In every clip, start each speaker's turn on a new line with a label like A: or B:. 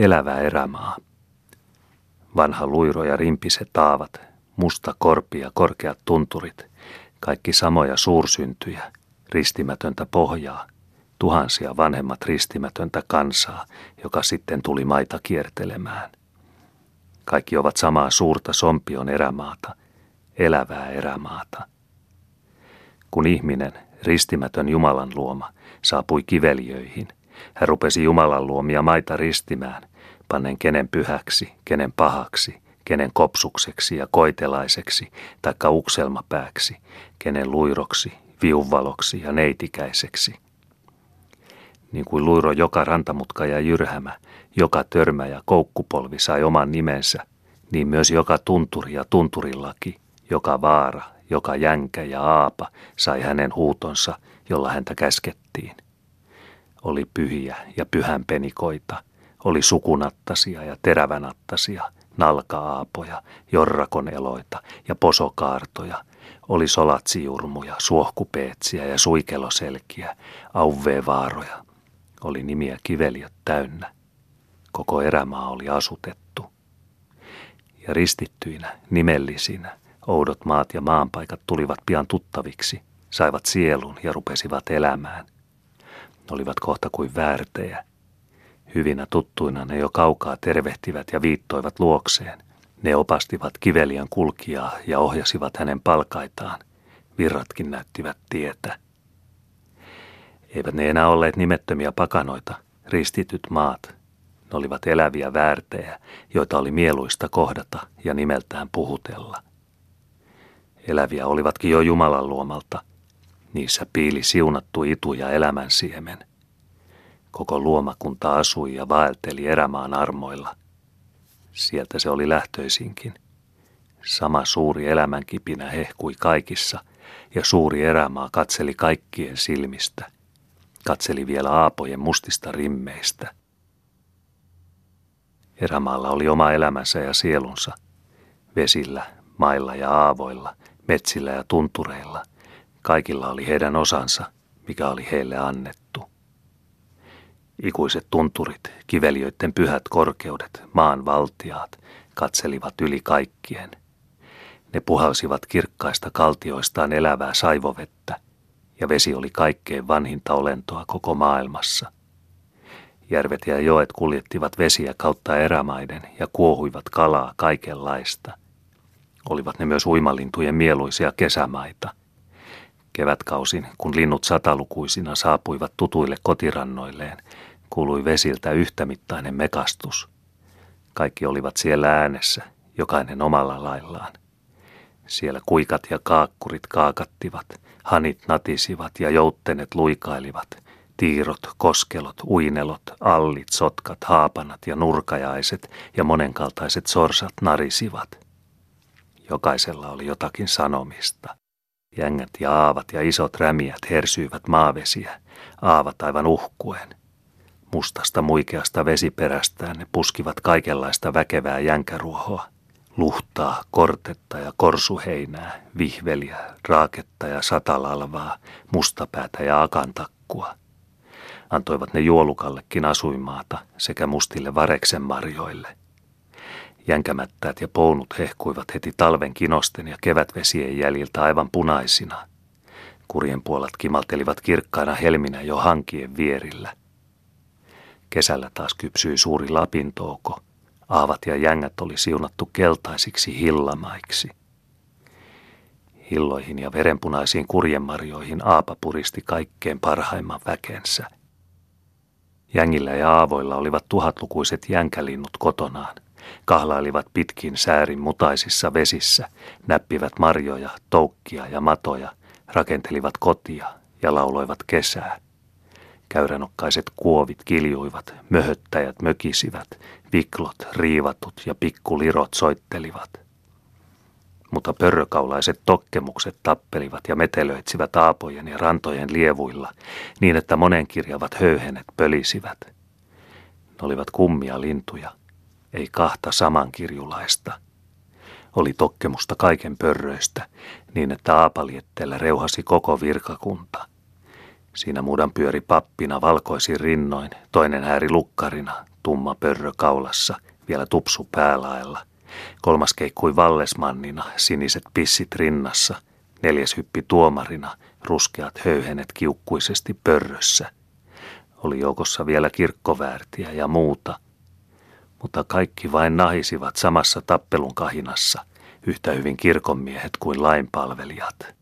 A: elävä erämaa. Vanha luiro ja rimpiset taavat, musta korpi ja korkeat tunturit, kaikki samoja suursyntyjä, ristimätöntä pohjaa, tuhansia vanhemmat ristimätöntä kansaa, joka sitten tuli maita kiertelemään. Kaikki ovat samaa suurta sompion erämaata, elävää erämaata. Kun ihminen, ristimätön Jumalan luoma, saapui kiveliöihin, hän rupesi Jumalan luomia maita ristimään, pannen kenen pyhäksi, kenen pahaksi, kenen kopsukseksi ja koitelaiseksi, taikka ukselmapääksi, kenen luiroksi, viuvaloksi ja neitikäiseksi. Niin kuin luiro joka rantamutka ja jyrhämä, joka törmä ja koukkupolvi sai oman nimensä, niin myös joka tunturi ja tunturilaki, joka vaara, joka jänkä ja aapa sai hänen huutonsa, jolla häntä käskettiin. Oli pyhiä ja pyhänpenikoita, oli sukunattasia ja terävänattasia, nalka-aapoja, jorrakoneloita ja posokaartoja, oli solatsijurmuja, suohkupeetsiä ja suikeloselkiä, auvevaaroja. Oli nimiä kiveliöt täynnä. Koko erämaa oli asutettu. Ja ristittyinä, nimellisinä, oudot maat ja maanpaikat tulivat pian tuttaviksi, saivat sielun ja rupesivat elämään. Olivat kohta kuin väärtejä. Hyvinä tuttuina ne jo kaukaa tervehtivät ja viittoivat luokseen – ne opastivat kivelian kulkijaa ja ohjasivat hänen palkaitaan. Virratkin näyttivät tietä. Eivät ne enää olleet nimettömiä pakanoita, ristityt maat. Ne olivat eläviä väärtejä, joita oli mieluista kohdata ja nimeltään puhutella. Eläviä olivatkin jo Jumalan luomalta. Niissä piili siunattu itu ja elämän siemen. Koko luomakunta asui ja vaelteli erämaan armoilla – Sieltä se oli lähtöisinkin. Sama suuri elämänkipinä hehkui kaikissa, ja suuri erämaa katseli kaikkien silmistä. Katseli vielä aapojen mustista rimmeistä. Erämaalla oli oma elämänsä ja sielunsa. Vesillä, mailla ja aavoilla, metsillä ja tuntureilla. Kaikilla oli heidän osansa, mikä oli heille annettu. Ikuiset tunturit, kiveliöiden pyhät korkeudet, maan valtiaat, katselivat yli kaikkien. Ne puhalsivat kirkkaista kaltioistaan elävää saivovettä, ja vesi oli kaikkein vanhinta olentoa koko maailmassa. Järvet ja joet kuljettivat vesiä kautta erämaiden ja kuohuivat kalaa kaikenlaista. Olivat ne myös uimalintujen mieluisia kesämaita. Kevätkausin, kun linnut satalukuisina saapuivat tutuille kotirannoilleen, kuului vesiltä yhtämittainen mekastus. Kaikki olivat siellä äänessä, jokainen omalla laillaan. Siellä kuikat ja kaakkurit kaakattivat, hanit natisivat ja jouttenet luikailivat, tiirot, koskelot, uinelot, allit, sotkat, haapanat ja nurkajaiset ja monenkaltaiset sorsat narisivat. Jokaisella oli jotakin sanomista. Jängät ja aavat ja isot rämiät hersyivät maavesiä, aavat aivan uhkuen. Mustasta muikeasta vesiperästään ne puskivat kaikenlaista väkevää jänkäruohoa. Luhtaa, kortetta ja korsuheinää, vihveliä, raaketta ja satalalvaa, mustapäätä ja akantakkua. Antoivat ne juolukallekin asuimaata sekä mustille vareksen marjoille. Jänkämättäät ja pounut hehkuivat heti talven kinosten ja kevätvesien jäljiltä aivan punaisina. Kurjen puolat kimaltelivat kirkkaina helminä jo hankien vierillä. Kesällä taas kypsyi suuri lapintouko. Aavat ja jängät oli siunattu keltaisiksi hillamaiksi. Hilloihin ja verenpunaisiin kurjemarjoihin aapa puristi kaikkein parhaimman väkensä. Jängillä ja aavoilla olivat tuhatlukuiset jänkälinnut kotonaan. Kahlailivat pitkin säärin mutaisissa vesissä, näppivät marjoja, toukkia ja matoja, rakentelivat kotia ja lauloivat kesää. Käyränokkaiset kuovit kiljuivat, möhöttäjät mökisivät, viklot, riivatut ja pikkulirot soittelivat. Mutta pörrökaulaiset tokkemukset tappelivat ja metelöitsivät aapojen ja rantojen lievuilla, niin että monenkirjavat höyhenet pölisivät. Ne olivat kummia lintuja, ei kahta samankirjulaista. Oli tokkemusta kaiken pörröistä, niin että aapalietteellä reuhasi koko virkakunta – Siinä muudan pyöri pappina valkoisin rinnoin, toinen hääri lukkarina, tumma pörrö kaulassa, vielä tupsu päälaella. Kolmas keikkui vallesmannina, siniset pissit rinnassa. Neljäs hyppi tuomarina, ruskeat höyhenet kiukkuisesti pörrössä. Oli joukossa vielä kirkkoväärtiä ja muuta. Mutta kaikki vain nahisivat samassa tappelun kahinassa, yhtä hyvin kirkonmiehet kuin lainpalvelijat.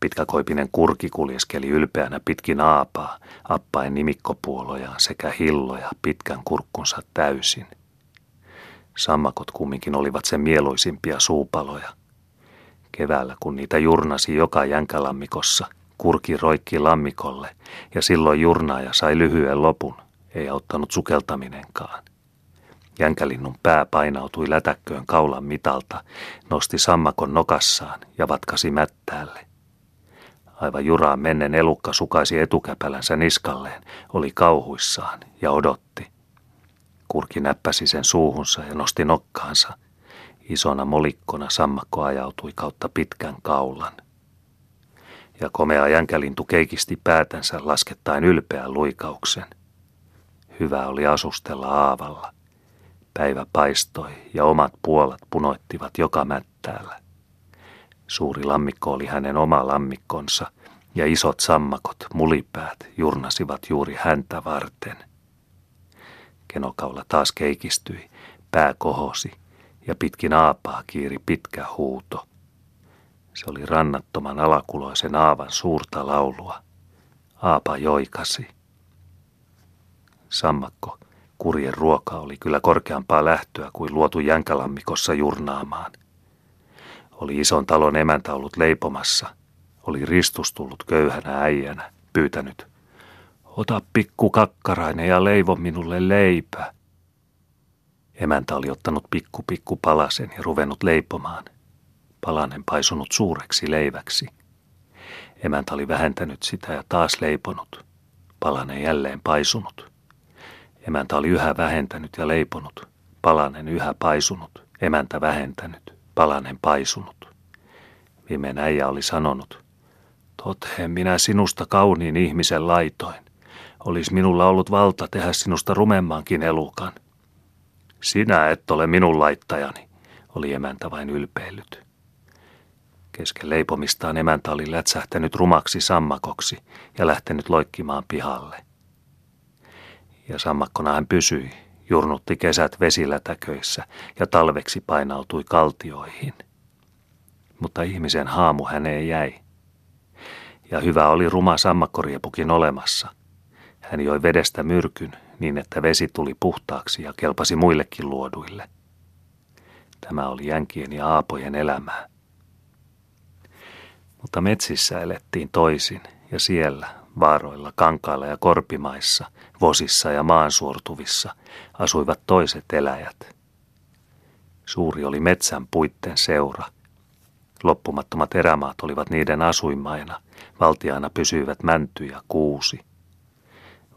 A: Pitkäkoipinen kurki kuljeskeli ylpeänä pitkin aapaa, appaen nimikkopuolojaan sekä hilloja pitkän kurkkunsa täysin. Sammakot kumminkin olivat sen mieluisimpia suupaloja. Keväällä, kun niitä jurnasi joka jänkälammikossa, kurki roikki lammikolle ja silloin jurnaaja sai lyhyen lopun, ei auttanut sukeltaminenkaan. Jänkälinnun pää painautui lätäkköön kaulan mitalta, nosti sammakon nokassaan ja vatkasi mättäälle. Aivan juraan mennen elukka sukaisi etukäpälänsä niskalleen, oli kauhuissaan ja odotti. Kurki näppäsi sen suuhunsa ja nosti nokkaansa. Isona molikkona sammakko ajautui kautta pitkän kaulan. Ja komea jänkälintu keikisti päätänsä laskettaen ylpeän luikauksen. Hyvä oli asustella aavalla. Päivä paistoi ja omat puolat punoittivat joka mättäällä. Suuri lammikko oli hänen oma lammikkonsa, ja isot sammakot, mulipäät, jurnasivat juuri häntä varten. Kenokaula taas keikistyi, pää kohosi, ja pitkin aapaa kiiri pitkä huuto. Se oli rannattoman alakuloisen aavan suurta laulua. Aapa joikasi. Sammakko, kurjen ruoka oli kyllä korkeampaa lähtöä kuin luotu jänkälammikossa jurnaamaan – oli ison talon emäntä ollut leipomassa. Oli Ristus tullut köyhänä äijänä, pyytänyt. Ota pikku kakkarainen ja leivo minulle leipä. Emäntä oli ottanut pikku pikku palasen ja ruvennut leipomaan. Palanen paisunut suureksi leiväksi. Emäntä oli vähentänyt sitä ja taas leiponut. Palanen jälleen paisunut. Emäntä oli yhä vähentänyt ja leiponut. Palanen yhä paisunut. Emäntä vähentänyt palanen paisunut. Viimein äijä oli sanonut, Totheen minä sinusta kauniin ihmisen laitoin. Olis minulla ollut valta tehdä sinusta rumemmankin elukan. Sinä et ole minun laittajani, oli emäntä vain ylpeillyt. Kesken leipomistaan emäntä oli lätsähtänyt rumaksi sammakoksi ja lähtenyt loikkimaan pihalle. Ja sammakkona hän pysyi, jurnutti kesät vesilätäköissä ja talveksi painautui kaltioihin. Mutta ihmisen haamu häneen jäi. Ja hyvä oli ruma sammakkoriepukin olemassa. Hän joi vedestä myrkyn niin, että vesi tuli puhtaaksi ja kelpasi muillekin luoduille. Tämä oli jänkien ja aapojen elämää. Mutta metsissä elettiin toisin ja siellä vaaroilla, kankailla ja korpimaissa, vosissa ja maansuortuvissa asuivat toiset eläjät. Suuri oli metsän puitten seura. Loppumattomat erämaat olivat niiden asuinmaina, valtiaana pysyivät mänty ja kuusi.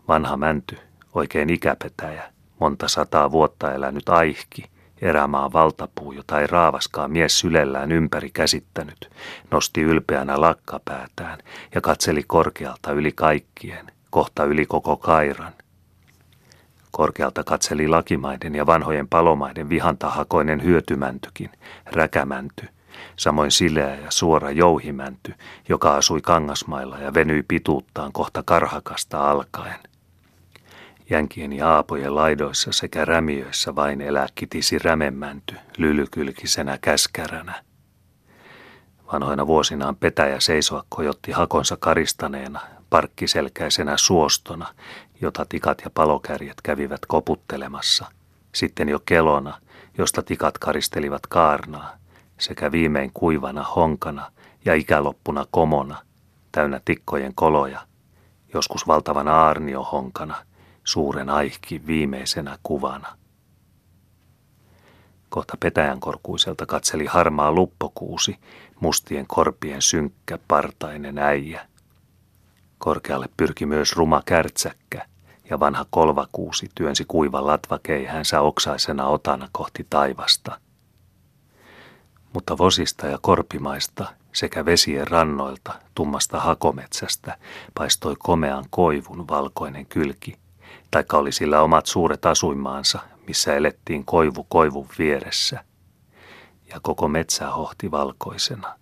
A: Vanha mänty, oikein ikäpetäjä, monta sataa vuotta elänyt aihki – Erämaa valtapuu, jota ei raavaskaan mies sylellään ympäri käsittänyt, nosti ylpeänä lakkapäätään ja katseli korkealta yli kaikkien, kohta yli koko kairan. Korkealta katseli lakimaiden ja vanhojen palomaiden vihantahakoinen hyötymäntykin, räkämänty, samoin sileä ja suora jouhimänty, joka asui kangasmailla ja venyi pituuttaan kohta karhakasta alkaen. Jänkien ja aapojen laidoissa sekä rämiöissä vain elää kitisi rämemmänty lylykylkisenä käskäränä. Vanhoina vuosinaan petäjä seisoa kojotti hakonsa karistaneena, parkkiselkäisenä suostona, jota tikat ja palokärjet kävivät koputtelemassa. Sitten jo kelona, josta tikat karistelivat kaarnaa, sekä viimein kuivana honkana ja ikäloppuna komona, täynnä tikkojen koloja, joskus valtavana aarniohonkana – suuren aihki viimeisenä kuvana. Kohta petäjän korkuiselta katseli harmaa luppokuusi, mustien korpien synkkä partainen äijä. Korkealle pyrki myös ruma kärtsäkkä, ja vanha kolvakuusi työnsi kuivan latvakeihänsä oksaisena otana kohti taivasta. Mutta vosista ja korpimaista sekä vesien rannoilta tummasta hakometsästä paistoi komean koivun valkoinen kylki, taikka oli sillä omat suuret asuinmaansa, missä elettiin koivu koivun vieressä. Ja koko metsä hohti valkoisena.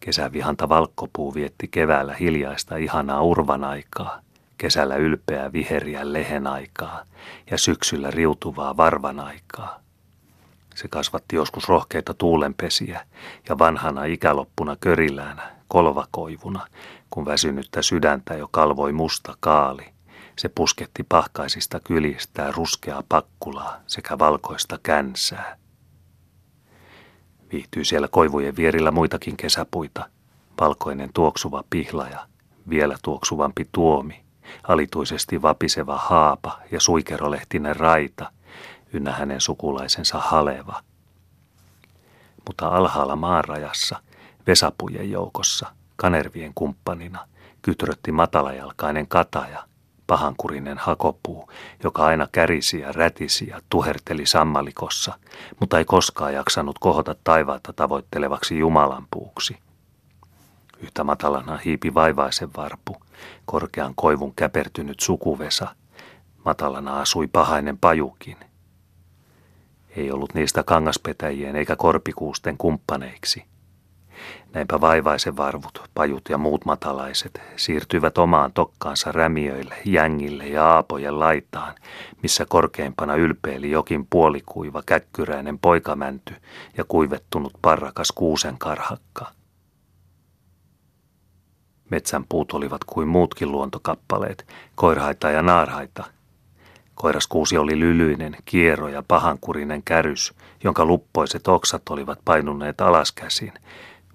A: Kesävihanta valkkopuu vietti keväällä hiljaista ihanaa urvan aikaa, kesällä ylpeää viheriä lehen aikaa ja syksyllä riutuvaa varvan aikaa. Se kasvatti joskus rohkeita tuulenpesiä ja vanhana ikäloppuna köriläänä, kolvakoivuna, kun väsynyttä sydäntä jo kalvoi musta kaali. Se pusketti pahkaisista kyljistään ruskeaa pakkulaa sekä valkoista känsää. Viihtyi siellä koivujen vierillä muitakin kesäpuita, valkoinen tuoksuva pihla ja vielä tuoksuvampi tuomi, alituisesti vapiseva haapa ja suikerolehtinen raita, ynnä hänen sukulaisensa haleva. Mutta alhaalla maanrajassa, Vesapujen joukossa, kanervien kumppanina, kytrötti matalajalkainen kataja, pahankurinen hakopuu, joka aina kärisi ja rätisi ja tuherteli sammalikossa, mutta ei koskaan jaksanut kohota taivaata tavoittelevaksi Jumalan puuksi. Yhtä matalana hiipi vaivaisen varpu, korkean koivun käpertynyt sukuvesa. Matalana asui pahainen pajukin. Ei ollut niistä kangaspetäjien eikä korpikuusten kumppaneiksi – Näinpä vaivaisen varvut, pajut ja muut matalaiset siirtyivät omaan tokkaansa rämiöille, jängille ja aapojen laitaan, missä korkeimpana ylpeili jokin puolikuiva käkkyräinen poikamänty ja kuivettunut parrakas kuusen karhakka. Metsän puut olivat kuin muutkin luontokappaleet, koirhaita ja naarhaita. Koiraskuusi oli lylyinen, kiero ja pahankurinen kärys, jonka luppoiset oksat olivat painuneet alaskäsin –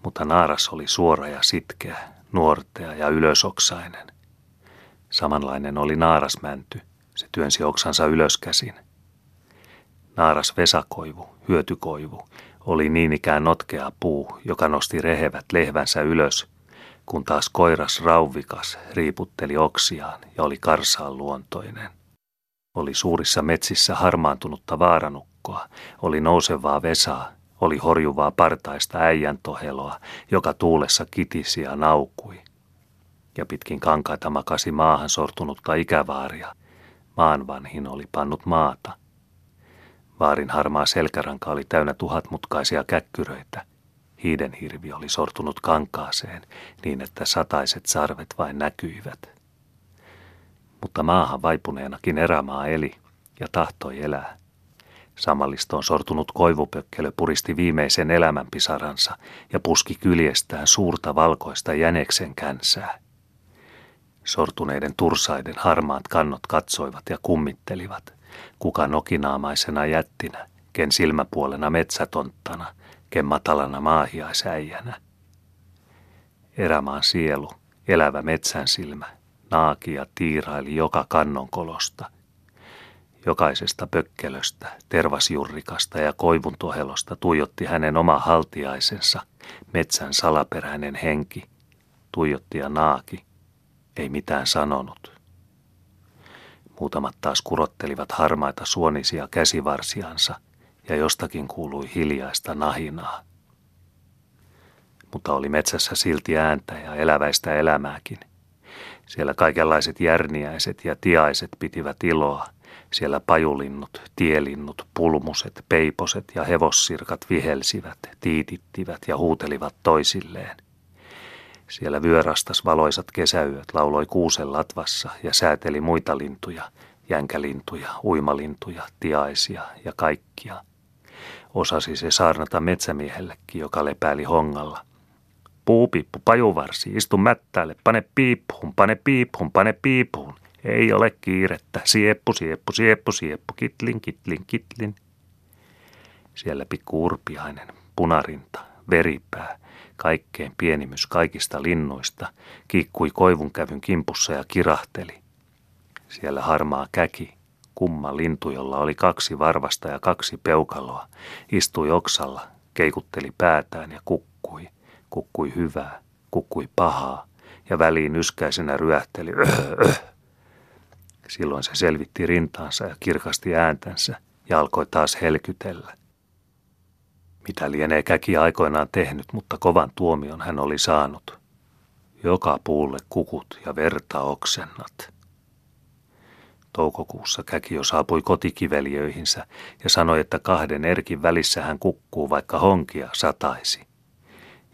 A: mutta naaras oli suora ja sitkeä, nuortea ja ylösoksainen. Samanlainen oli naarasmänty, se työnsi oksansa ylöskäsin. Naaras vesakoivu, hyötykoivu, oli niin ikään notkea puu, joka nosti rehevät lehvänsä ylös, kun taas koiras rauvikas riiputteli oksiaan ja oli karsaan luontoinen. Oli suurissa metsissä harmaantunutta vaaranukkoa, oli nousevaa vesaa oli horjuvaa partaista äijän toheloa, joka tuulessa kitisi ja naukui. Ja pitkin kankaita makasi maahan sortunutta ikävaaria. Maan vanhin oli pannut maata. Vaarin harmaa selkäranka oli täynnä tuhatmutkaisia käkkyröitä. Hiidenhirvi oli sortunut kankaaseen niin, että sataiset sarvet vain näkyivät. Mutta maahan vaipuneenakin erämaa eli ja tahtoi elää. Samallistoon sortunut koivupökkelö puristi viimeisen elämänpisaransa ja puski kyljestään suurta valkoista jäneksen känsää. Sortuneiden tursaiden harmaat kannot katsoivat ja kummittelivat, kuka nokinaamaisena jättinä, ken silmäpuolena metsätonttana, ken matalana maahiaisäijänä. Erämaan sielu, elävä metsän silmä, naakia tiiraili joka kannon kolosta – Jokaisesta pökkelöstä, tervasjurrikasta ja koivun tohelosta tuijotti hänen oma haltiaisensa, metsän salaperäinen henki. Tuijotti ja naaki, ei mitään sanonut. Muutamat taas kurottelivat harmaita suonisia käsivarsiansa ja jostakin kuului hiljaista nahinaa. Mutta oli metsässä silti ääntä ja eläväistä elämääkin. Siellä kaikenlaiset järniäiset ja tiaiset pitivät iloa – siellä pajulinnut, tielinnut, pulmuset, peiposet ja hevossirkat vihelsivät, tiitittivät ja huutelivat toisilleen. Siellä vyörastas valoisat kesäyöt lauloi kuusen latvassa ja sääteli muita lintuja, jänkälintuja, uimalintuja, tiaisia ja kaikkia. Osasi se saarnata metsämiehellekin, joka lepääli hongalla. Puupippu, pajuvarsi, istu mättäälle, pane piippuun, pane piippuun, pane piippuun. Ei ole kiirettä. Sieppu, sieppu, sieppu, sieppu, kitlin, kitlin, kitlin. Siellä pikku urpiainen, punarinta, veripää, kaikkein pienimys kaikista linnuista, kiikkui koivunkävyn kimpussa ja kirahteli. Siellä harmaa käki, kumma lintu, jolla oli kaksi varvasta ja kaksi peukaloa, istui oksalla, keikutteli päätään ja kukkui, kukkui hyvää, kukkui pahaa, ja väliin yskäisenä ryöhteli öh, öh. Silloin se selvitti rintaansa ja kirkasti ääntänsä ja alkoi taas helkytellä. Mitä lienee käki aikoinaan tehnyt, mutta kovan tuomion hän oli saanut. Joka puulle kukut ja verta oksennat. Toukokuussa käki jo saapui kotikiveliöihinsä ja sanoi, että kahden erkin välissä hän kukkuu, vaikka honkia sataisi.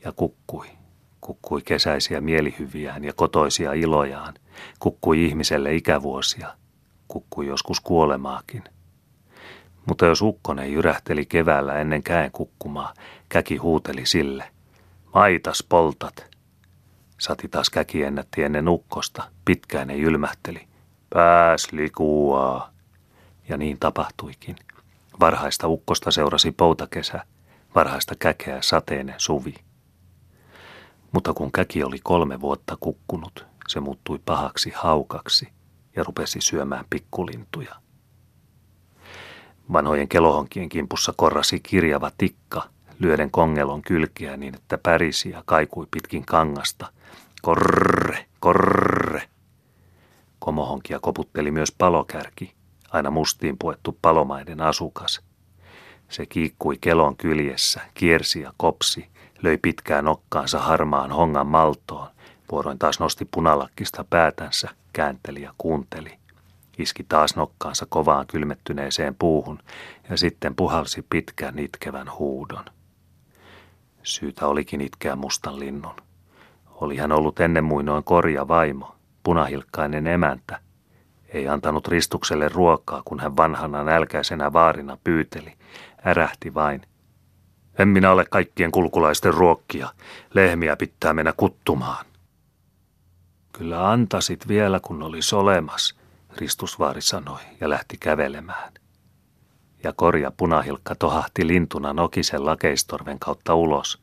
A: Ja kukkui. Kukkui kesäisiä mielihyviään ja kotoisia ilojaan. Kukkui ihmiselle ikävuosia. Kukkui joskus kuolemaakin. Mutta jos ukkonen jyrähteli keväällä ennen käen kukkumaa, käki huuteli sille. Maitas poltat. Sati taas käki ennätti ennen ukkosta, pitkään ne jylmähteli. Pääs likuaa. Ja niin tapahtuikin. Varhaista ukkosta seurasi poutakesä, varhaista käkeä sateinen suvi. Mutta kun käki oli kolme vuotta kukkunut, se muuttui pahaksi haukaksi ja rupesi syömään pikkulintuja. Vanhojen kelohonkien kimpussa korrasi kirjava tikka, lyöden kongelon kylkiä niin, että pärisi ja kaikui pitkin kangasta. Korre, korre. Komohonkia koputteli myös palokärki, aina mustiin puettu palomaiden asukas. Se kiikkui kelon kyljessä, kiersi ja kopsi, löi pitkään nokkaansa harmaan hongan maltoon, vuoroin taas nosti punalakkista päätänsä, käänteli ja kuunteli. Iski taas nokkaansa kovaan kylmettyneeseen puuhun ja sitten puhalsi pitkän itkevän huudon. Syytä olikin itkeä mustan linnun. Oli hän ollut ennen muinoin korja vaimo, punahilkkainen emäntä. Ei antanut ristukselle ruokaa, kun hän vanhana nälkäisenä vaarina pyyteli. Ärähti vain. En minä ole kaikkien kulkulaisten ruokkia. Lehmiä pitää mennä kuttumaan. Kyllä antasit vielä, kun olisi olemas, Ristusvaari sanoi ja lähti kävelemään. Ja korja punahilkka tohahti lintuna nokisen lakeistorven kautta ulos.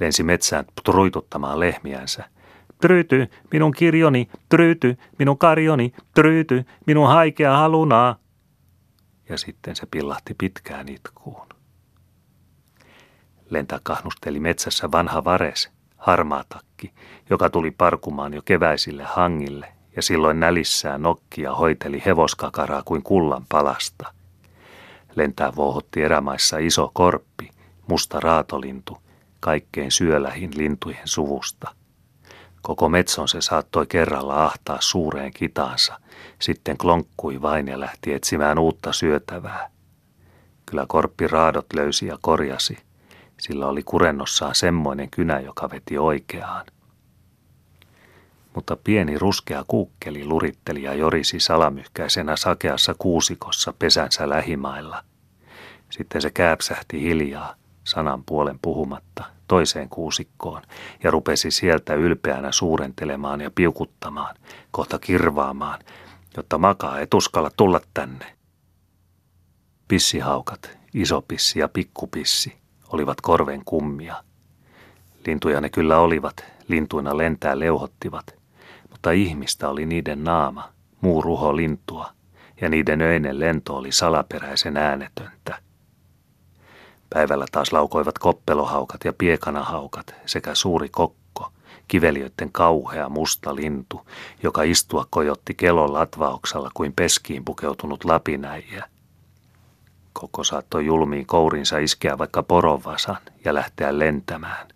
A: Lensi metsään truituttamaan lehmiänsä – Tryyty, minun kirjoni, tryyty, minun karjoni, tryyty, minun haikea halunaa. Ja sitten se pillahti pitkään itkuun. Lentä kahnusteli metsässä vanha vares, harmaatakki, joka tuli parkumaan jo keväisille hangille ja silloin nälissään nokkia hoiteli hevoskakaraa kuin kullan palasta. Lentää vohotti erämaissa iso korppi, musta raatolintu, kaikkein syölähin lintujen suvusta – Koko metson se saattoi kerralla ahtaa suureen kitaansa, sitten klonkkui vain ja lähti etsimään uutta syötävää. Kyllä korppi raadot löysi ja korjasi. Sillä oli kurennossaan semmoinen kynä, joka veti oikeaan. Mutta pieni ruskea kuukkeli luritteli ja jorisi salamyhkäisenä sakeassa kuusikossa pesänsä lähimailla. Sitten se kääpsähti hiljaa, sanan puolen puhumatta, toiseen kuusikkoon ja rupesi sieltä ylpeänä suurentelemaan ja piukuttamaan, kohta kirvaamaan, jotta makaa et uskalla tulla tänne. Pissihaukat, isopissi ja pikkupissi, olivat korven kummia. Lintuja ne kyllä olivat, lintuina lentää leuhottivat, mutta ihmistä oli niiden naama, muu ruho lintua, ja niiden öinen lento oli salaperäisen äänetöntä – Päivällä taas laukoivat koppelohaukat ja piekanahaukat sekä suuri kokko, kiveliöiden kauhea musta lintu, joka istua kojotti kelon latvauksella kuin peskiin pukeutunut lapinäijä. Koko saattoi julmiin kourinsa iskeä vaikka poronvasan ja lähteä lentämään.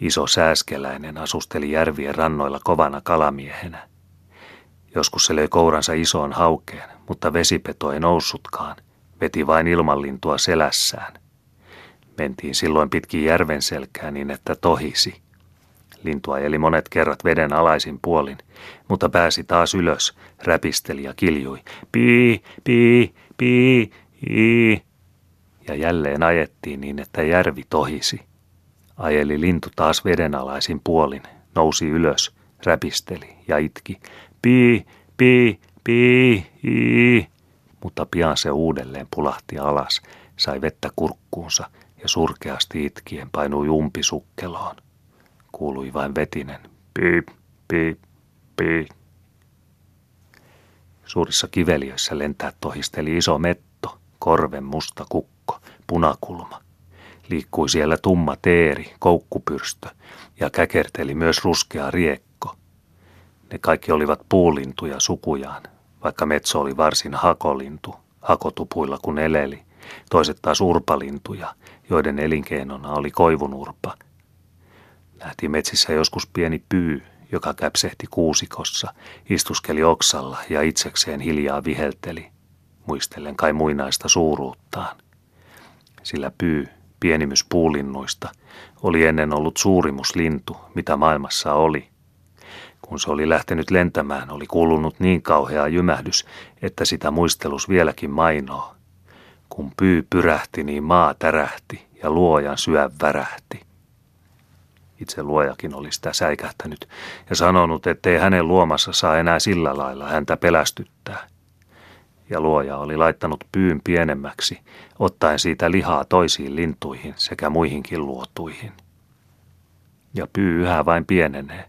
A: Iso sääskeläinen asusteli järvien rannoilla kovana kalamiehenä. Joskus se löi kouransa isoon haukeen, mutta vesipeto ei noussutkaan, veti vain ilmanlintua selässään. Mentiin silloin pitkin järven selkää niin, että tohisi. Lintua eli monet kerrat veden alaisin puolin, mutta pääsi taas ylös, räpisteli ja kiljui. Pii, pii, pii, ii. Ja jälleen ajettiin niin, että järvi tohisi. Ajeli lintu taas vedenalaisin puolin, nousi ylös, räpisteli ja itki. Pii, pii, pii, ii mutta pian se uudelleen pulahti alas, sai vettä kurkkuunsa ja surkeasti itkien painui umpisukkeloon. Kuului vain vetinen piip, piip, piip. Suurissa kiveliöissä lentää tohisteli iso metto, korven musta kukko, punakulma. Liikkui siellä tumma teeri, koukkupyrstö ja käkerteli myös ruskea riekko. Ne kaikki olivat puulintuja sukujaan, vaikka metso oli varsin hakolintu, hakotupuilla kun eleli, toiset taas urpalintuja, joiden elinkeinona oli koivunurpa. Nähtiin metsissä joskus pieni pyy, joka käpsehti kuusikossa, istuskeli oksalla ja itsekseen hiljaa vihelteli, muistellen kai muinaista suuruuttaan. Sillä pyy, pienimys puulinnuista, oli ennen ollut suurimuslintu, mitä maailmassa oli. Kun se oli lähtenyt lentämään, oli kuulunut niin kauhea jymähdys, että sitä muistelus vieläkin mainoo. Kun pyy pyrähti, niin maa tärähti ja luojan syö värähti. Itse luojakin oli sitä säikähtänyt ja sanonut, ettei hänen luomassa saa enää sillä lailla häntä pelästyttää. Ja luoja oli laittanut pyyn pienemmäksi, ottaen siitä lihaa toisiin lintuihin sekä muihinkin luotuihin. Ja pyy yhä vain pienenee.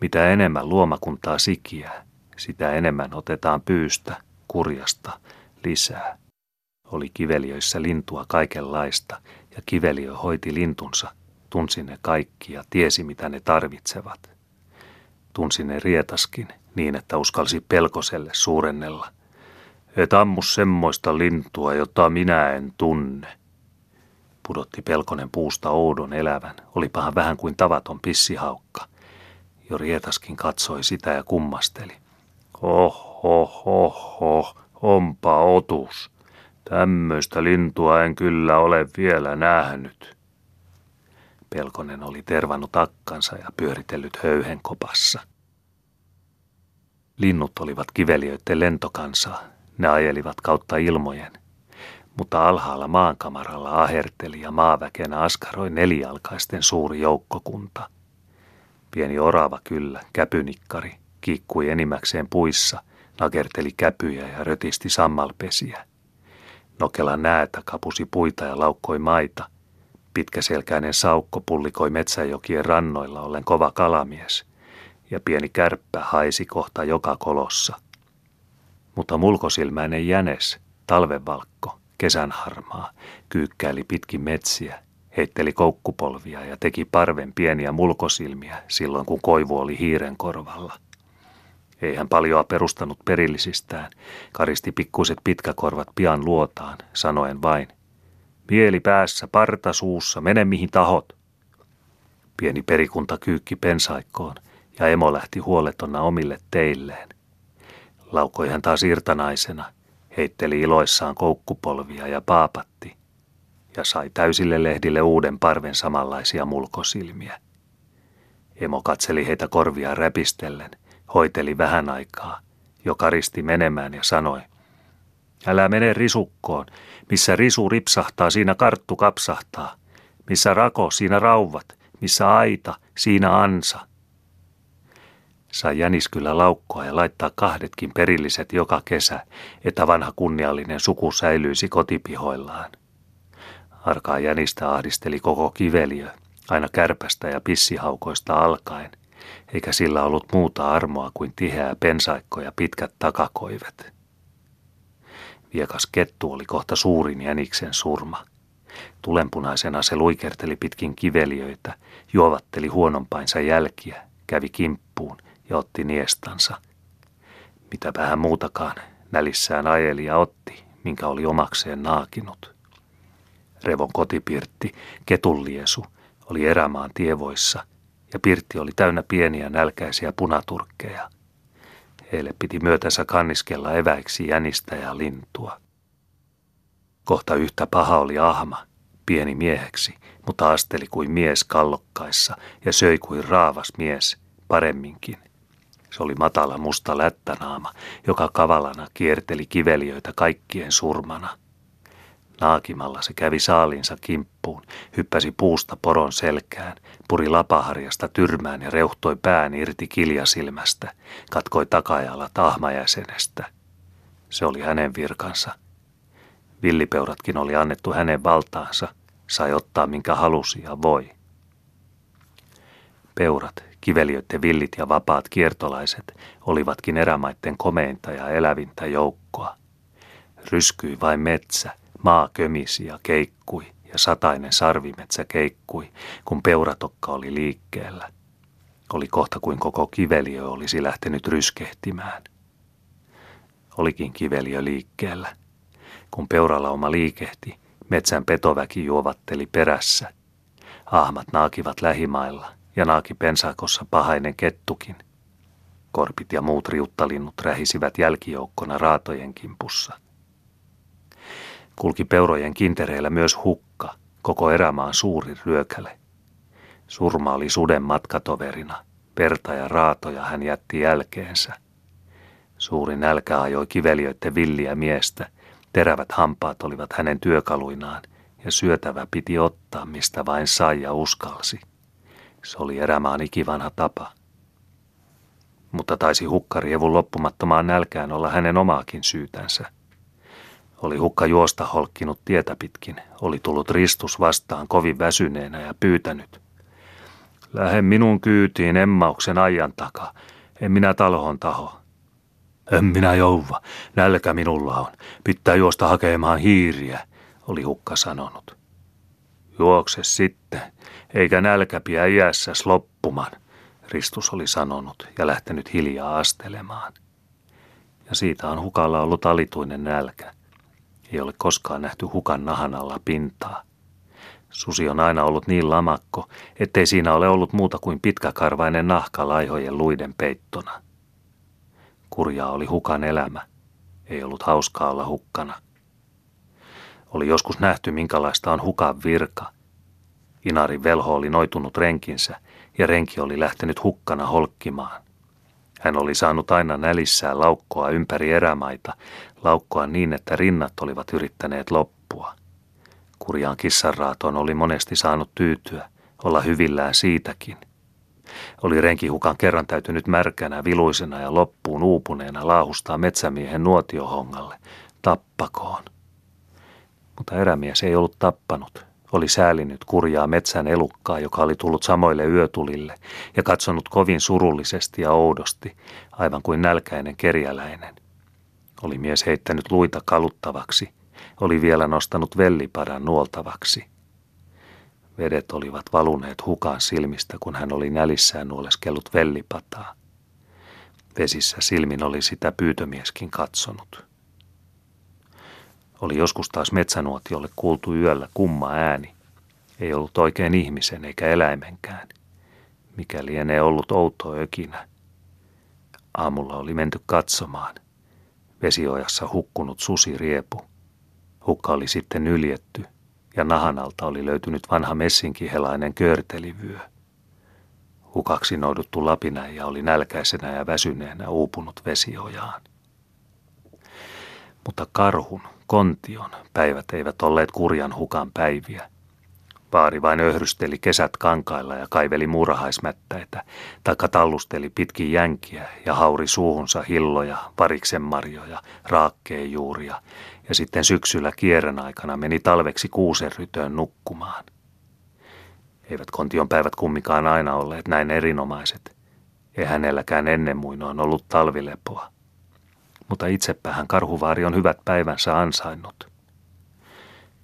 A: Mitä enemmän luomakuntaa sikiä, sitä enemmän otetaan pyystä, kurjasta, lisää. Oli kiveliöissä lintua kaikenlaista, ja kiveliö hoiti lintunsa, tunsi ne kaikki ja tiesi mitä ne tarvitsevat. Tunsi ne rietaskin niin, että uskalsi pelkoselle suurennella. Et ammu semmoista lintua, jota minä en tunne. Pudotti pelkonen puusta oudon elävän, olipahan vähän kuin tavaton pissihaukka. Jo rietaskin katsoi sitä ja kummasteli. Oh, oh, oh, oh, onpa otus. Tämmöistä lintua en kyllä ole vielä nähnyt. Pelkonen oli tervannut akkansa ja pyöritellyt höyhen kopassa. Linnut olivat kiveliöiden lentokansaa. Ne ajelivat kautta ilmojen. Mutta alhaalla maankamaralla aherteli ja maaväkenä askaroi nelijalkaisten suuri joukkokunta. Pieni orava kyllä, käpynikkari, kiikkui enimmäkseen puissa, nakerteli käpyjä ja rötisti sammalpesiä. Nokela näätä kapusi puita ja laukkoi maita. Pitkäselkäinen saukko pullikoi metsäjokien rannoilla ollen kova kalamies, ja pieni kärppä haisi kohta joka kolossa. Mutta mulkosilmäinen jänes, talvenvalkko, kesänharmaa, kyykkäili pitkin metsiä, heitteli koukkupolvia ja teki parven pieniä mulkosilmiä silloin, kun koivu oli hiiren korvalla – ei hän paljoa perustanut perillisistään, karisti pikkuiset pitkäkorvat pian luotaan, sanoen vain, mieli päässä, parta suussa, mene mihin tahot. Pieni perikunta kyykki pensaikkoon ja emo lähti huoletonna omille teilleen. Laukoi hän taas irtanaisena, heitteli iloissaan koukkupolvia ja paapatti ja sai täysille lehdille uuden parven samanlaisia mulkosilmiä. Emo katseli heitä korvia räpistellen hoiteli vähän aikaa, jo karisti menemään ja sanoi, älä mene risukkoon, missä risu ripsahtaa, siinä karttu kapsahtaa, missä rako, siinä rauvat, missä aita, siinä ansa. Sai jänis kyllä laukkoa ja laittaa kahdetkin perilliset joka kesä, että vanha kunniallinen suku säilyisi kotipihoillaan. Arkaa jänistä ahdisteli koko kiveliö, aina kärpästä ja pissihaukoista alkaen, eikä sillä ollut muuta armoa kuin tiheää pensaikko ja pitkät takakoivet. Viekas kettu oli kohta suurin jäniksen surma. Tulenpunaisena se luikerteli pitkin kiveliöitä, juovatteli huonompainsa jälkiä, kävi kimppuun ja otti niestansa. Mitä vähän muutakaan, nälissään ajeli ja otti, minkä oli omakseen naakinut. Revon kotipirtti, ketulliesu, oli erämaan tievoissa ja pirtti oli täynnä pieniä nälkäisiä punaturkkeja. Heille piti myötänsä kanniskella eväiksi jänistä ja lintua. Kohta yhtä paha oli ahma, pieni mieheksi, mutta asteli kuin mies kallokkaissa ja söi kuin raavas mies, paremminkin. Se oli matala musta lättänaama, joka kavalana kierteli kiveliöitä kaikkien surmana. Naakimalla se kävi saalinsa kimppuun, hyppäsi puusta poron selkään, puri lapaharjasta tyrmään ja reuhtoi pään irti kiljasilmästä, katkoi takajalat ahmajäsenestä. Se oli hänen virkansa. Villipeuratkin oli annettu hänen valtaansa, sai ottaa minkä halusi ja voi. Peurat, kiveliöiden villit ja vapaat kiertolaiset olivatkin erämaitten komeinta ja elävintä joukkoa. Ryskyi vain metsä, Maa kömisi ja keikkui ja satainen sarvimetsä keikkui, kun peuratokka oli liikkeellä. Oli kohta kuin koko kiveliö olisi lähtenyt ryskehtimään. Olikin kiveliö liikkeellä. Kun peuralauma liikehti, metsän petoväki juovatteli perässä. Ahmat naakivat lähimailla ja naaki pensakossa pahainen kettukin. Korpit ja muut riuttalinnut rähisivät jälkijoukkona raatojen kimpussa. Kulki peurojen kintereillä myös hukka, koko erämaan suuri ryökäle. Surma oli suden matkatoverina, verta ja raatoja hän jätti jälkeensä. Suuri nälkä ajoi kiveliöiden villiä miestä, terävät hampaat olivat hänen työkaluinaan, ja syötävä piti ottaa, mistä vain sai ja uskalsi. Se oli erämaan ikivanha tapa. Mutta taisi hukkarievun loppumattomaan nälkään olla hänen omaakin syytänsä. Oli hukka juosta holkkinut tietä pitkin, oli tullut ristus vastaan kovin väsyneenä ja pyytänyt. Lähde minun kyytiin emmauksen ajan takaa, en minä talhon taho. En minä jouva, nälkä minulla on, pitää juosta hakemaan hiiriä, oli hukka sanonut. Juokse sitten, eikä nälkä pidä iässäs loppumaan, Ristus oli sanonut ja lähtenyt hiljaa astelemaan. Ja siitä on hukalla ollut alituinen nälkä. Ei ole koskaan nähty hukan nahan alla pintaa. Susi on aina ollut niin lamakko, ettei siinä ole ollut muuta kuin pitkäkarvainen nahka laihojen luiden peittona. Kurjaa oli hukan elämä. Ei ollut hauskaa olla hukkana. Oli joskus nähty, minkälaista on hukan virka. Inarin velho oli noitunut renkinsä ja renki oli lähtenyt hukkana holkkimaan. Hän oli saanut aina nälissään laukkoa ympäri erämaita, laukkoa niin, että rinnat olivat yrittäneet loppua. Kurjaan kissanraatoon oli monesti saanut tyytyä, olla hyvillään siitäkin. Oli renkihukan kerran täytynyt märkänä, viluisena ja loppuun uupuneena laahustaa metsämiehen nuotiohongalle. Tappakoon. Mutta erämies ei ollut tappanut. Oli säälinyt kurjaa metsän elukkaa, joka oli tullut samoille yötulille ja katsonut kovin surullisesti ja oudosti, aivan kuin nälkäinen kerjäläinen. Oli mies heittänyt luita kaluttavaksi, oli vielä nostanut vellipadan nuoltavaksi. Vedet olivat valuneet hukan silmistä, kun hän oli nälissään nuoleskellut vellipataa. Vesissä silmin oli sitä pyytömieskin katsonut. Oli joskus taas metsänuotiolle kuultu yöllä kumma ääni. Ei ollut oikein ihmisen eikä eläimenkään. Mikä lienee ollut outo ökinä. Aamulla oli menty katsomaan. Vesiojassa hukkunut susi riepu. Hukka oli sitten yljetty ja nahan alta oli löytynyt vanha messinkihelainen körtelivyö. Hukaksi nouduttu lapinäijä oli nälkäisenä ja väsyneenä uupunut vesiojaan. Mutta karhun, kontion, päivät eivät olleet kurjan hukan päiviä. Vaari vain öhrysteli kesät kankailla ja kaiveli muurahaismättäitä, taikka tallusteli pitkin jänkiä ja hauri suuhunsa hilloja, variksenmarjoja, juuria ja sitten syksyllä kierren aikana meni talveksi kuusenrytöön nukkumaan. Eivät kontion päivät kummikaan aina olleet näin erinomaiset. Ei hänelläkään ennen muinoin ollut talvilepoa mutta itsepäähän karhuvaari on hyvät päivänsä ansainnut.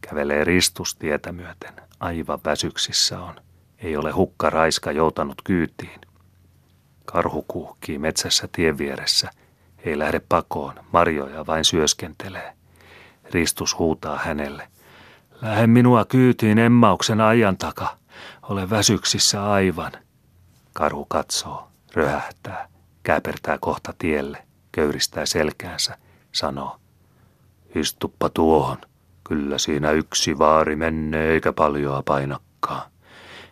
A: Kävelee ristustietä myöten, aivan väsyksissä on. Ei ole hukka raiska joutanut kyytiin. Karhu kuhkii metsässä tien vieressä, ei lähde pakoon, marjoja vain syöskentelee. Ristus huutaa hänelle. Lähde minua kyytiin emmauksen ajan taka. Ole väsyksissä aivan. Karhu katsoo, röhähtää, käpertää kohta tielle köyristää selkäänsä, sanoo. Istuppa tuohon, kyllä siinä yksi vaari menee eikä paljoa painakkaa.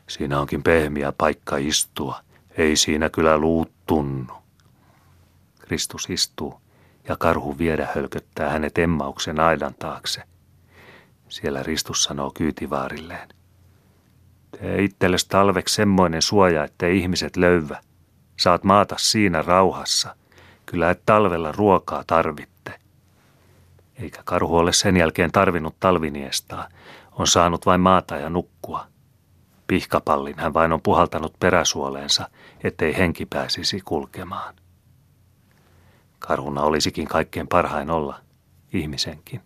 A: Siinä onkin pehmiä paikka istua, ei siinä kyllä luut tunnu. Kristus istuu ja karhu viedä hölköttää hänet emmauksen aidan taakse. Siellä Ristus sanoo kyytivaarilleen. Tee itsellesi talveksi semmoinen suoja, ettei ihmiset löyvä. Saat maata siinä rauhassa – Kyllä et talvella ruokaa tarvitte. Eikä karhu ole sen jälkeen tarvinnut talviniestaa. On saanut vain maata ja nukkua. Pihkapallin hän vain on puhaltanut peräsuoleensa, ettei henki pääsisi kulkemaan. Karhuna olisikin kaikkein parhain olla, ihmisenkin.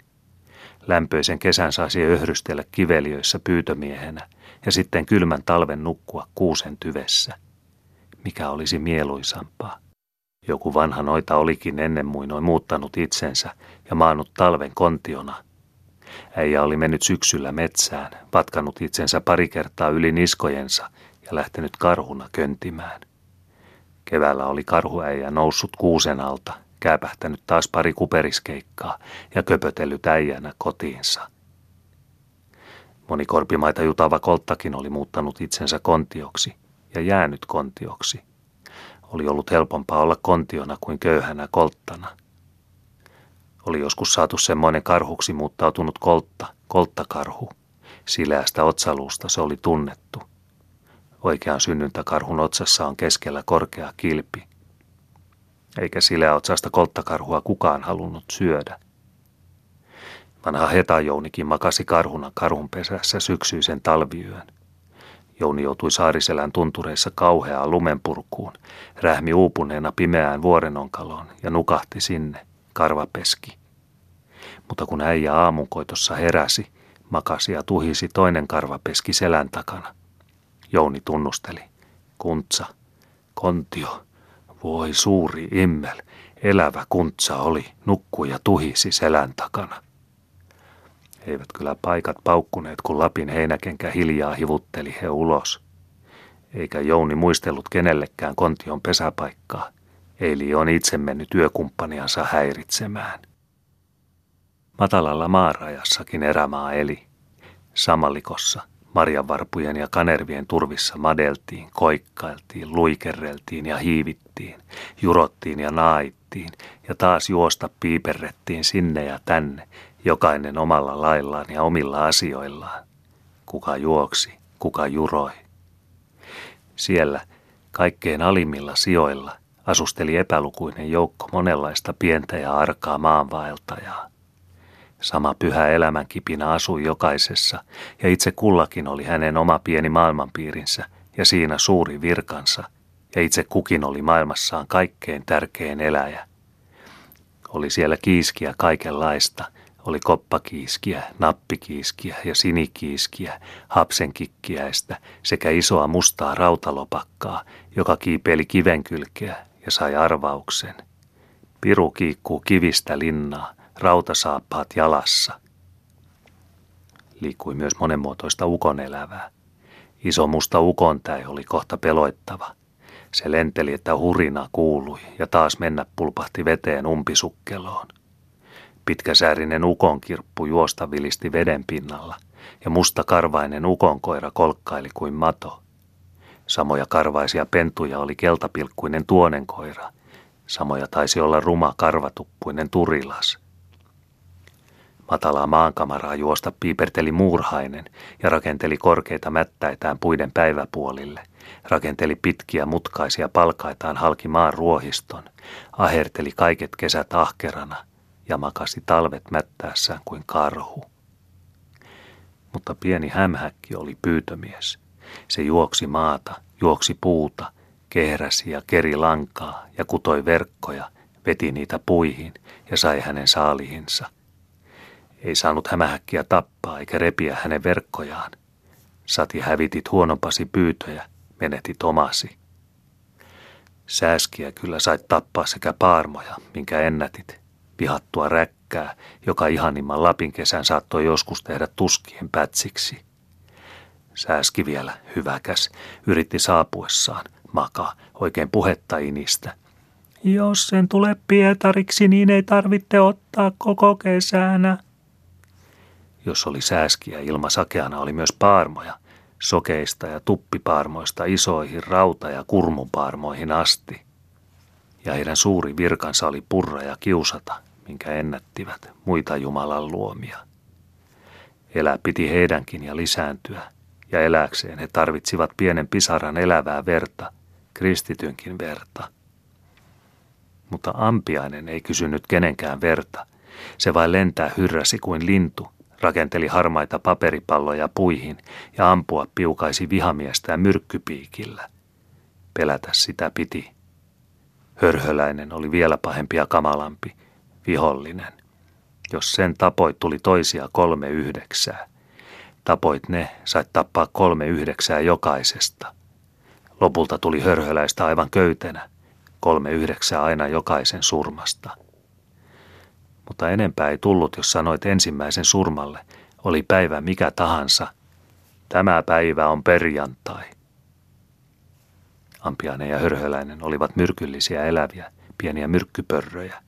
A: Lämpöisen kesän saisi öhrystellä kiveliöissä pyytömiehenä ja sitten kylmän talven nukkua kuusen tyvessä. Mikä olisi mieluisampaa? Joku vanha noita olikin ennen muinoin muuttanut itsensä ja maannut talven kontiona. Äijä oli mennyt syksyllä metsään, vatkanut itsensä pari kertaa yli niskojensa ja lähtenyt karhuna köntimään. Keväällä oli karhuäijä noussut kuusen alta, kääpähtänyt taas pari kuperiskeikkaa ja köpötellyt äijänä kotiinsa. Moni korpimaita jutava kolttakin oli muuttanut itsensä kontioksi ja jäänyt kontioksi. Oli ollut helpompaa olla kontiona kuin köyhänä kolttana. Oli joskus saatu semmoinen karhuksi muuttautunut koltta, kolttakarhu. Sileästä otsaluusta se oli tunnettu. Oikean synnyntäkarhun otsassa on keskellä korkea kilpi. Eikä sileäotsasta kolttakarhua kukaan halunnut syödä. Vanha hetajounikin makasi karhuna karhunpesässä syksyisen talviyön. Jouni joutui saariselän tuntureissa kauheaan lumenpurkuun, rähmi uupuneena pimeään vuorenonkaloon ja nukahti sinne, karvapeski. Mutta kun äijä aamunkoitossa heräsi, makasi ja tuhisi toinen karvapeski selän takana. Jouni tunnusteli. Kuntsa, kontio, voi suuri immel, elävä kuntsa oli, nukkui ja tuhisi selän takana. Eivät kyllä paikat paukkuneet, kun Lapin heinäkenkä hiljaa hivutteli he ulos. Eikä Jouni muistellut kenellekään kontion pesäpaikkaa. Eli on itse mennyt työkumppaniansa häiritsemään. Matalalla maarajassakin erämaa eli. Samalikossa, marjanvarpujen ja kanervien turvissa madeltiin, koikkailtiin, luikerreltiin ja hiivittiin, jurottiin ja naittiin ja taas juosta piiperrettiin sinne ja tänne, jokainen omalla laillaan ja omilla asioillaan. Kuka juoksi, kuka juroi. Siellä, kaikkein alimmilla sijoilla, asusteli epälukuinen joukko monenlaista pientä ja arkaa maanvaeltajaa. Sama pyhä elämänkipinä asui jokaisessa, ja itse kullakin oli hänen oma pieni maailmanpiirinsä ja siinä suuri virkansa, ja itse kukin oli maailmassaan kaikkein tärkein eläjä. Oli siellä kiiskiä kaikenlaista, oli koppakiiskiä, nappikiiskiä ja sinikiiskiä, hapsenkikkiäistä sekä isoa mustaa rautalopakkaa, joka kiipeili kivenkylkeä ja sai arvauksen. Piru kiikkuu kivistä linnaa, rautasaappaat jalassa. Liikkui myös monenmuotoista ukonelävää. Iso musta ukontäi oli kohta peloittava. Se lenteli, että hurina kuului ja taas mennä pulpahti veteen umpisukkeloon. Pitkäsäärinen ukonkirppu juosta vilisti veden pinnalla ja musta karvainen ukonkoira kolkkaili kuin mato. Samoja karvaisia pentuja oli keltapilkkuinen tuonenkoira. Samoja taisi olla ruma karvatuppuinen turilas – Matalaa maankamaraa juosta piiperteli muurhainen ja rakenteli korkeita mättäitään puiden päiväpuolille. Rakenteli pitkiä mutkaisia palkaitaan halki maan ruohiston. Aherteli kaiket kesät ahkerana ja makasi talvet mättäässään kuin karhu. Mutta pieni hämhäkki oli pyytömies. Se juoksi maata, juoksi puuta, kehräsi ja keri lankaa ja kutoi verkkoja, veti niitä puihin ja sai hänen saalihinsa – ei saanut hämähäkkiä tappaa eikä repiä hänen verkkojaan. Sati hävitit huonompasi pyytöjä, menetit omasi. Sääskiä kyllä sait tappaa sekä paarmoja, minkä ennätit, vihattua räkkää, joka ihanimman Lapin kesän saattoi joskus tehdä tuskien pätsiksi. Sääski vielä, hyväkäs, yritti saapuessaan, makaa, oikein puhetta inistä.
B: Jos sen tulee Pietariksi, niin ei tarvitse ottaa koko kesänä.
A: Jos oli sääskiä, ilma sakeana oli myös paarmoja, sokeista ja tuppipaarmoista isoihin rauta- ja kurmupaarmoihin asti. Ja heidän suuri virkansa oli purra ja kiusata, minkä ennättivät muita Jumalan luomia. Elää piti heidänkin ja lisääntyä, ja eläkseen he tarvitsivat pienen pisaran elävää verta, kristitynkin verta. Mutta ampiainen ei kysynyt kenenkään verta, se vain lentää hyrräsi kuin lintu – rakenteli harmaita paperipalloja puihin ja ampua piukaisi vihamiestä myrkkypiikillä. Pelätä sitä piti. Hörhöläinen oli vielä pahempi ja kamalampi, vihollinen. Jos sen tapoit, tuli toisia kolme yhdeksää. Tapoit ne, sait tappaa kolme yhdeksää jokaisesta. Lopulta tuli hörhöläistä aivan köytenä, kolme yhdeksää aina jokaisen surmasta – mutta enempää ei tullut, jos sanoit ensimmäisen surmalle, oli päivä mikä tahansa. Tämä päivä on perjantai. Ampiainen ja hörhöläinen olivat myrkyllisiä eläviä, pieniä myrkkypörröjä.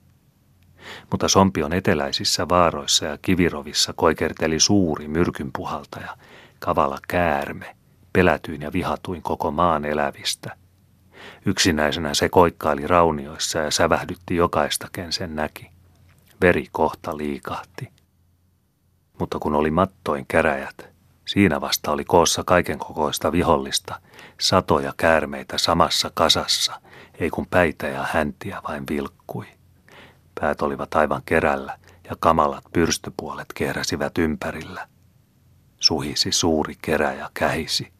A: Mutta Sompion eteläisissä vaaroissa ja kivirovissa koikerteli suuri myrkynpuhaltaja, kavala käärme, pelätyin ja vihatuin koko maan elävistä. Yksinäisenä se koikkaili raunioissa ja sävähdytti jokaista, ken sen näki. Veri kohta liikahti. Mutta kun oli mattoin käräjät, siinä vasta oli koossa kaiken kokoista vihollista, satoja käärmeitä samassa kasassa, ei kun päitä ja häntiä vain vilkkui. Päät olivat aivan kerällä ja kamalat pyrstöpuolet kehräsivät ympärillä. Suhisi suuri kerä ja kähisi.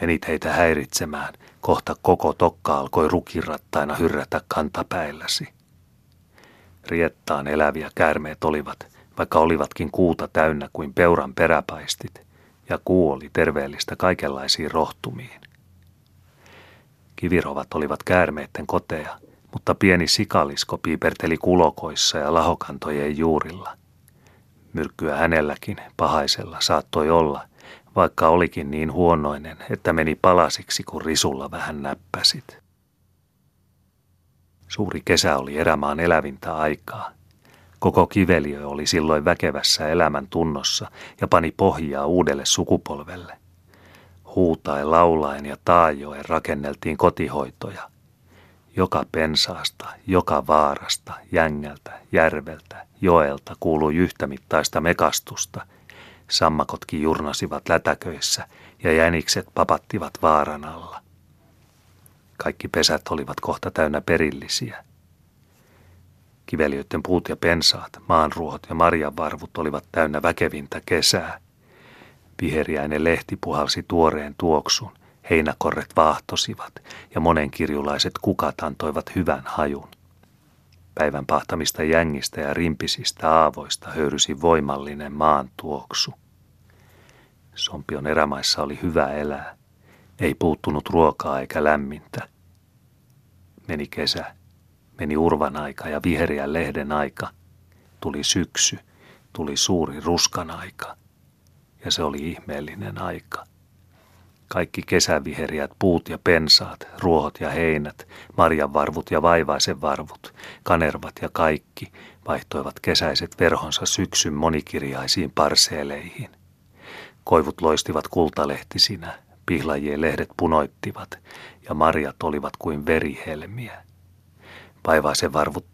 A: Menit heitä häiritsemään, kohta koko tokka alkoi rukirattaina hyrrätä kantapäilläsi. Riettaan eläviä käärmeet olivat, vaikka olivatkin kuuta täynnä kuin peuran peräpaistit, ja kuu oli terveellistä kaikenlaisiin rohtumiin. Kivirovat olivat käärmeitten koteja, mutta pieni sikalisko piiperteli kulokoissa ja lahokantojen juurilla. Myrkkyä hänelläkin, pahaisella, saattoi olla, vaikka olikin niin huonoinen, että meni palasiksi, kun risulla vähän näppäsit. Suuri kesä oli erämaan elävintä aikaa. Koko kiveliö oli silloin väkevässä elämän tunnossa ja pani pohjaa uudelle sukupolvelle. Huutaen, laulaen ja taajoen rakenneltiin kotihoitoja. Joka pensaasta, joka vaarasta, jängältä, järveltä, joelta kuului yhtämittaista mekastusta. Sammakotkin jurnasivat lätäköissä ja jänikset papattivat vaaran alla. Kaikki pesät olivat kohta täynnä perillisiä. Kiveliöiden puut ja pensaat, maanruohot ja marjanvarvut olivat täynnä väkevintä kesää. Viheriäinen lehti puhalsi tuoreen tuoksun, heinäkorret vaahtosivat ja monenkirjulaiset kukat antoivat hyvän hajun. Päivän pahtamista jängistä ja rimpisistä aavoista höyrysi voimallinen maan tuoksu. Sompion erämaissa oli hyvä elää. Ei puuttunut ruokaa eikä lämmintä. Meni kesä, meni urvan aika ja viheriä lehden aika. Tuli syksy, tuli suuri ruskan aika. Ja se oli ihmeellinen aika. Kaikki kesäviheriät puut ja pensaat, ruohot ja heinät, marjanvarvut ja vaivaisen varvut, kanervat ja kaikki vaihtoivat kesäiset verhonsa syksyn monikirjaisiin parseeleihin. Koivut loistivat kultalehtisinä, Pihlajien lehdet punoittivat ja marjat olivat kuin verihelmiä. Vaivaisen varvut,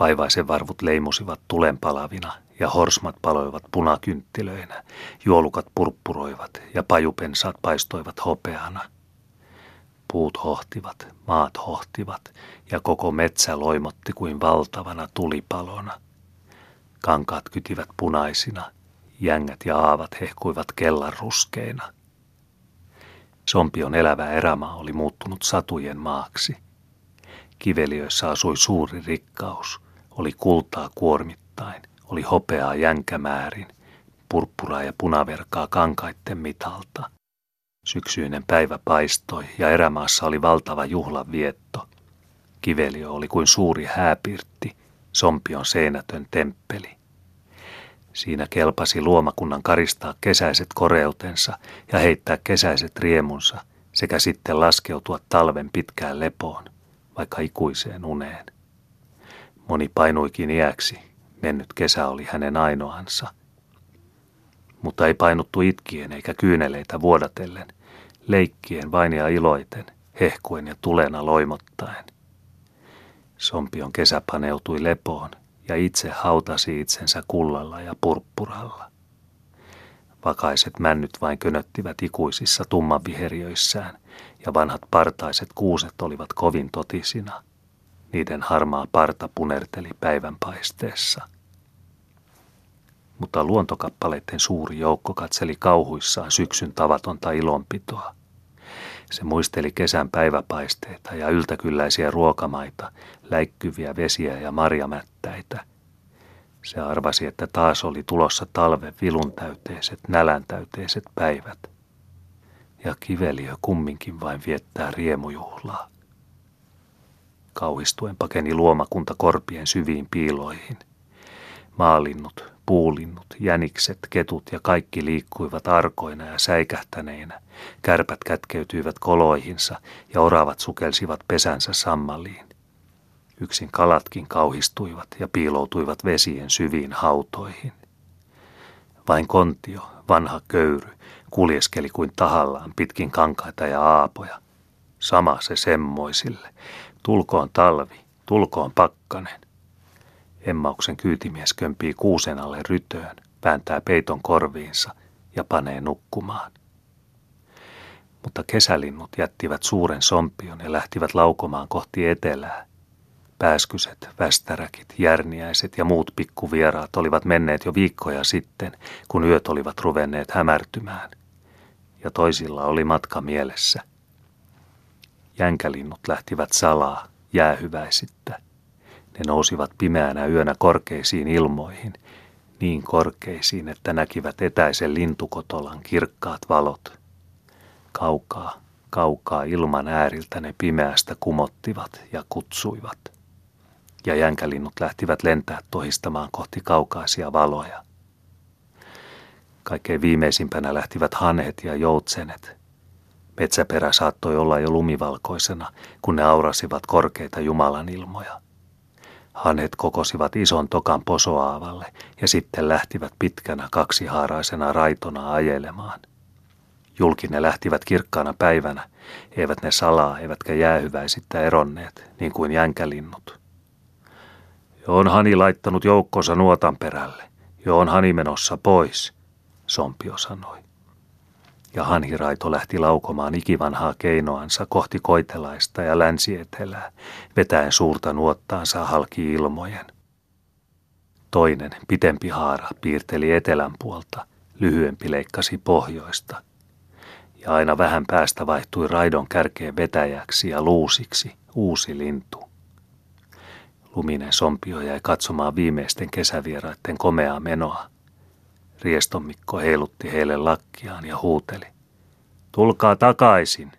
A: vaivaisen varvut leimusivat tulenpalavina ja horsmat paloivat punakynttilöinä, juolukat purppuroivat ja pajupensaat paistoivat hopeana. Puut hohtivat, maat hohtivat ja koko metsä loimotti kuin valtavana tulipalona. Kankaat kytivät punaisina, jängät ja aavat hehkuivat kellan ruskeina – Sompion elävä erämaa oli muuttunut satujen maaksi. Kiveliöissä asui suuri rikkaus, oli kultaa kuormittain, oli hopeaa jänkämäärin, purppuraa ja punaverkaa kankaitten mitalta. Syksyinen päivä paistoi ja erämaassa oli valtava juhlavietto. Kiveliö oli kuin suuri hääpirtti, Sompion seinätön temppeli. Siinä kelpasi luomakunnan karistaa kesäiset koreutensa ja heittää kesäiset riemunsa sekä sitten laskeutua talven pitkään lepoon, vaikka ikuiseen uneen. Moni painuikin iäksi, mennyt kesä oli hänen ainoansa. Mutta ei painuttu itkien eikä kyyneleitä vuodatellen, leikkien vain ja iloiten, hehkuen ja tulena loimottaen. Sompion kesä paneutui lepoon – ja itse hautasi itsensä kullalla ja purppuralla. Vakaiset männyt vain könöttivät ikuisissa tummanviheriöissään, ja vanhat partaiset kuuset olivat kovin totisina. Niiden harmaa parta punerteli päivänpaisteessa. Mutta luontokappaleiden suuri joukko katseli kauhuissaan syksyn tavatonta ilonpitoa – se muisteli kesän päiväpaisteita ja yltäkylläisiä ruokamaita, läikkyviä vesiä ja marjamättäitä. Se arvasi, että taas oli tulossa talven viluntäyteiset, näläntäyteiset päivät. Ja kiveliö kumminkin vain viettää riemujuhlaa. Kauhistuen pakeni luomakunta korpien syviin piiloihin. Maalinnut, puulinnut, jänikset, ketut ja kaikki liikkuivat arkoina ja säikähtäneinä. Kärpät kätkeytyivät koloihinsa ja oravat sukelsivat pesänsä sammaliin. Yksin kalatkin kauhistuivat ja piiloutuivat vesien syviin hautoihin. Vain kontio, vanha köyry, kuljeskeli kuin tahallaan pitkin kankaita ja aapoja. Sama se semmoisille. Tulkoon talvi, tulkoon pakkanen. Emmauksen kyytimies kömpii kuusen alle rytöön, vääntää peiton korviinsa ja panee nukkumaan. Mutta kesälinnut jättivät suuren sompion ja lähtivät laukomaan kohti etelää. Pääskyset, västäräkit, järniäiset ja muut pikkuvieraat olivat menneet jo viikkoja sitten, kun yöt olivat ruvenneet hämärtymään. Ja toisilla oli matka mielessä. Jänkälinnut lähtivät salaa, jäähyväisittä. Ne nousivat pimeänä yönä korkeisiin ilmoihin, niin korkeisiin, että näkivät etäisen lintukotolan kirkkaat valot. Kaukaa, kaukaa ilman ääriltä ne pimeästä kumottivat ja kutsuivat. Ja jänkälinnut lähtivät lentää tohistamaan kohti kaukaisia valoja. Kaikkein viimeisimpänä lähtivät hanhet ja joutsenet. Metsäperä saattoi olla jo lumivalkoisena, kun ne aurasivat korkeita Jumalan ilmoja. Hanet kokosivat ison tokan posoaavalle ja sitten lähtivät pitkänä kaksihaaraisena raitona ajelemaan. Julki ne lähtivät kirkkaana päivänä, eivät ne salaa eivätkä jäähyväisittä eronneet, niin kuin jänkälinnut. Jo on Hani laittanut joukkonsa nuotan perälle, jo on Hani menossa pois, Sompio sanoi ja hanhiraito lähti laukomaan ikivanhaa keinoansa kohti koitelaista ja länsietelää, vetäen suurta nuottaansa halki ilmojen. Toinen, pitempi haara, piirteli etelän puolta, lyhyempi leikkasi pohjoista. Ja aina vähän päästä vaihtui raidon kärkeen vetäjäksi ja luusiksi uusi lintu. Luminen sompio jäi katsomaan viimeisten kesävieraiden komeaa menoa – Riestomikko heilutti heille lakkiaan ja huuteli. Tulkaa takaisin,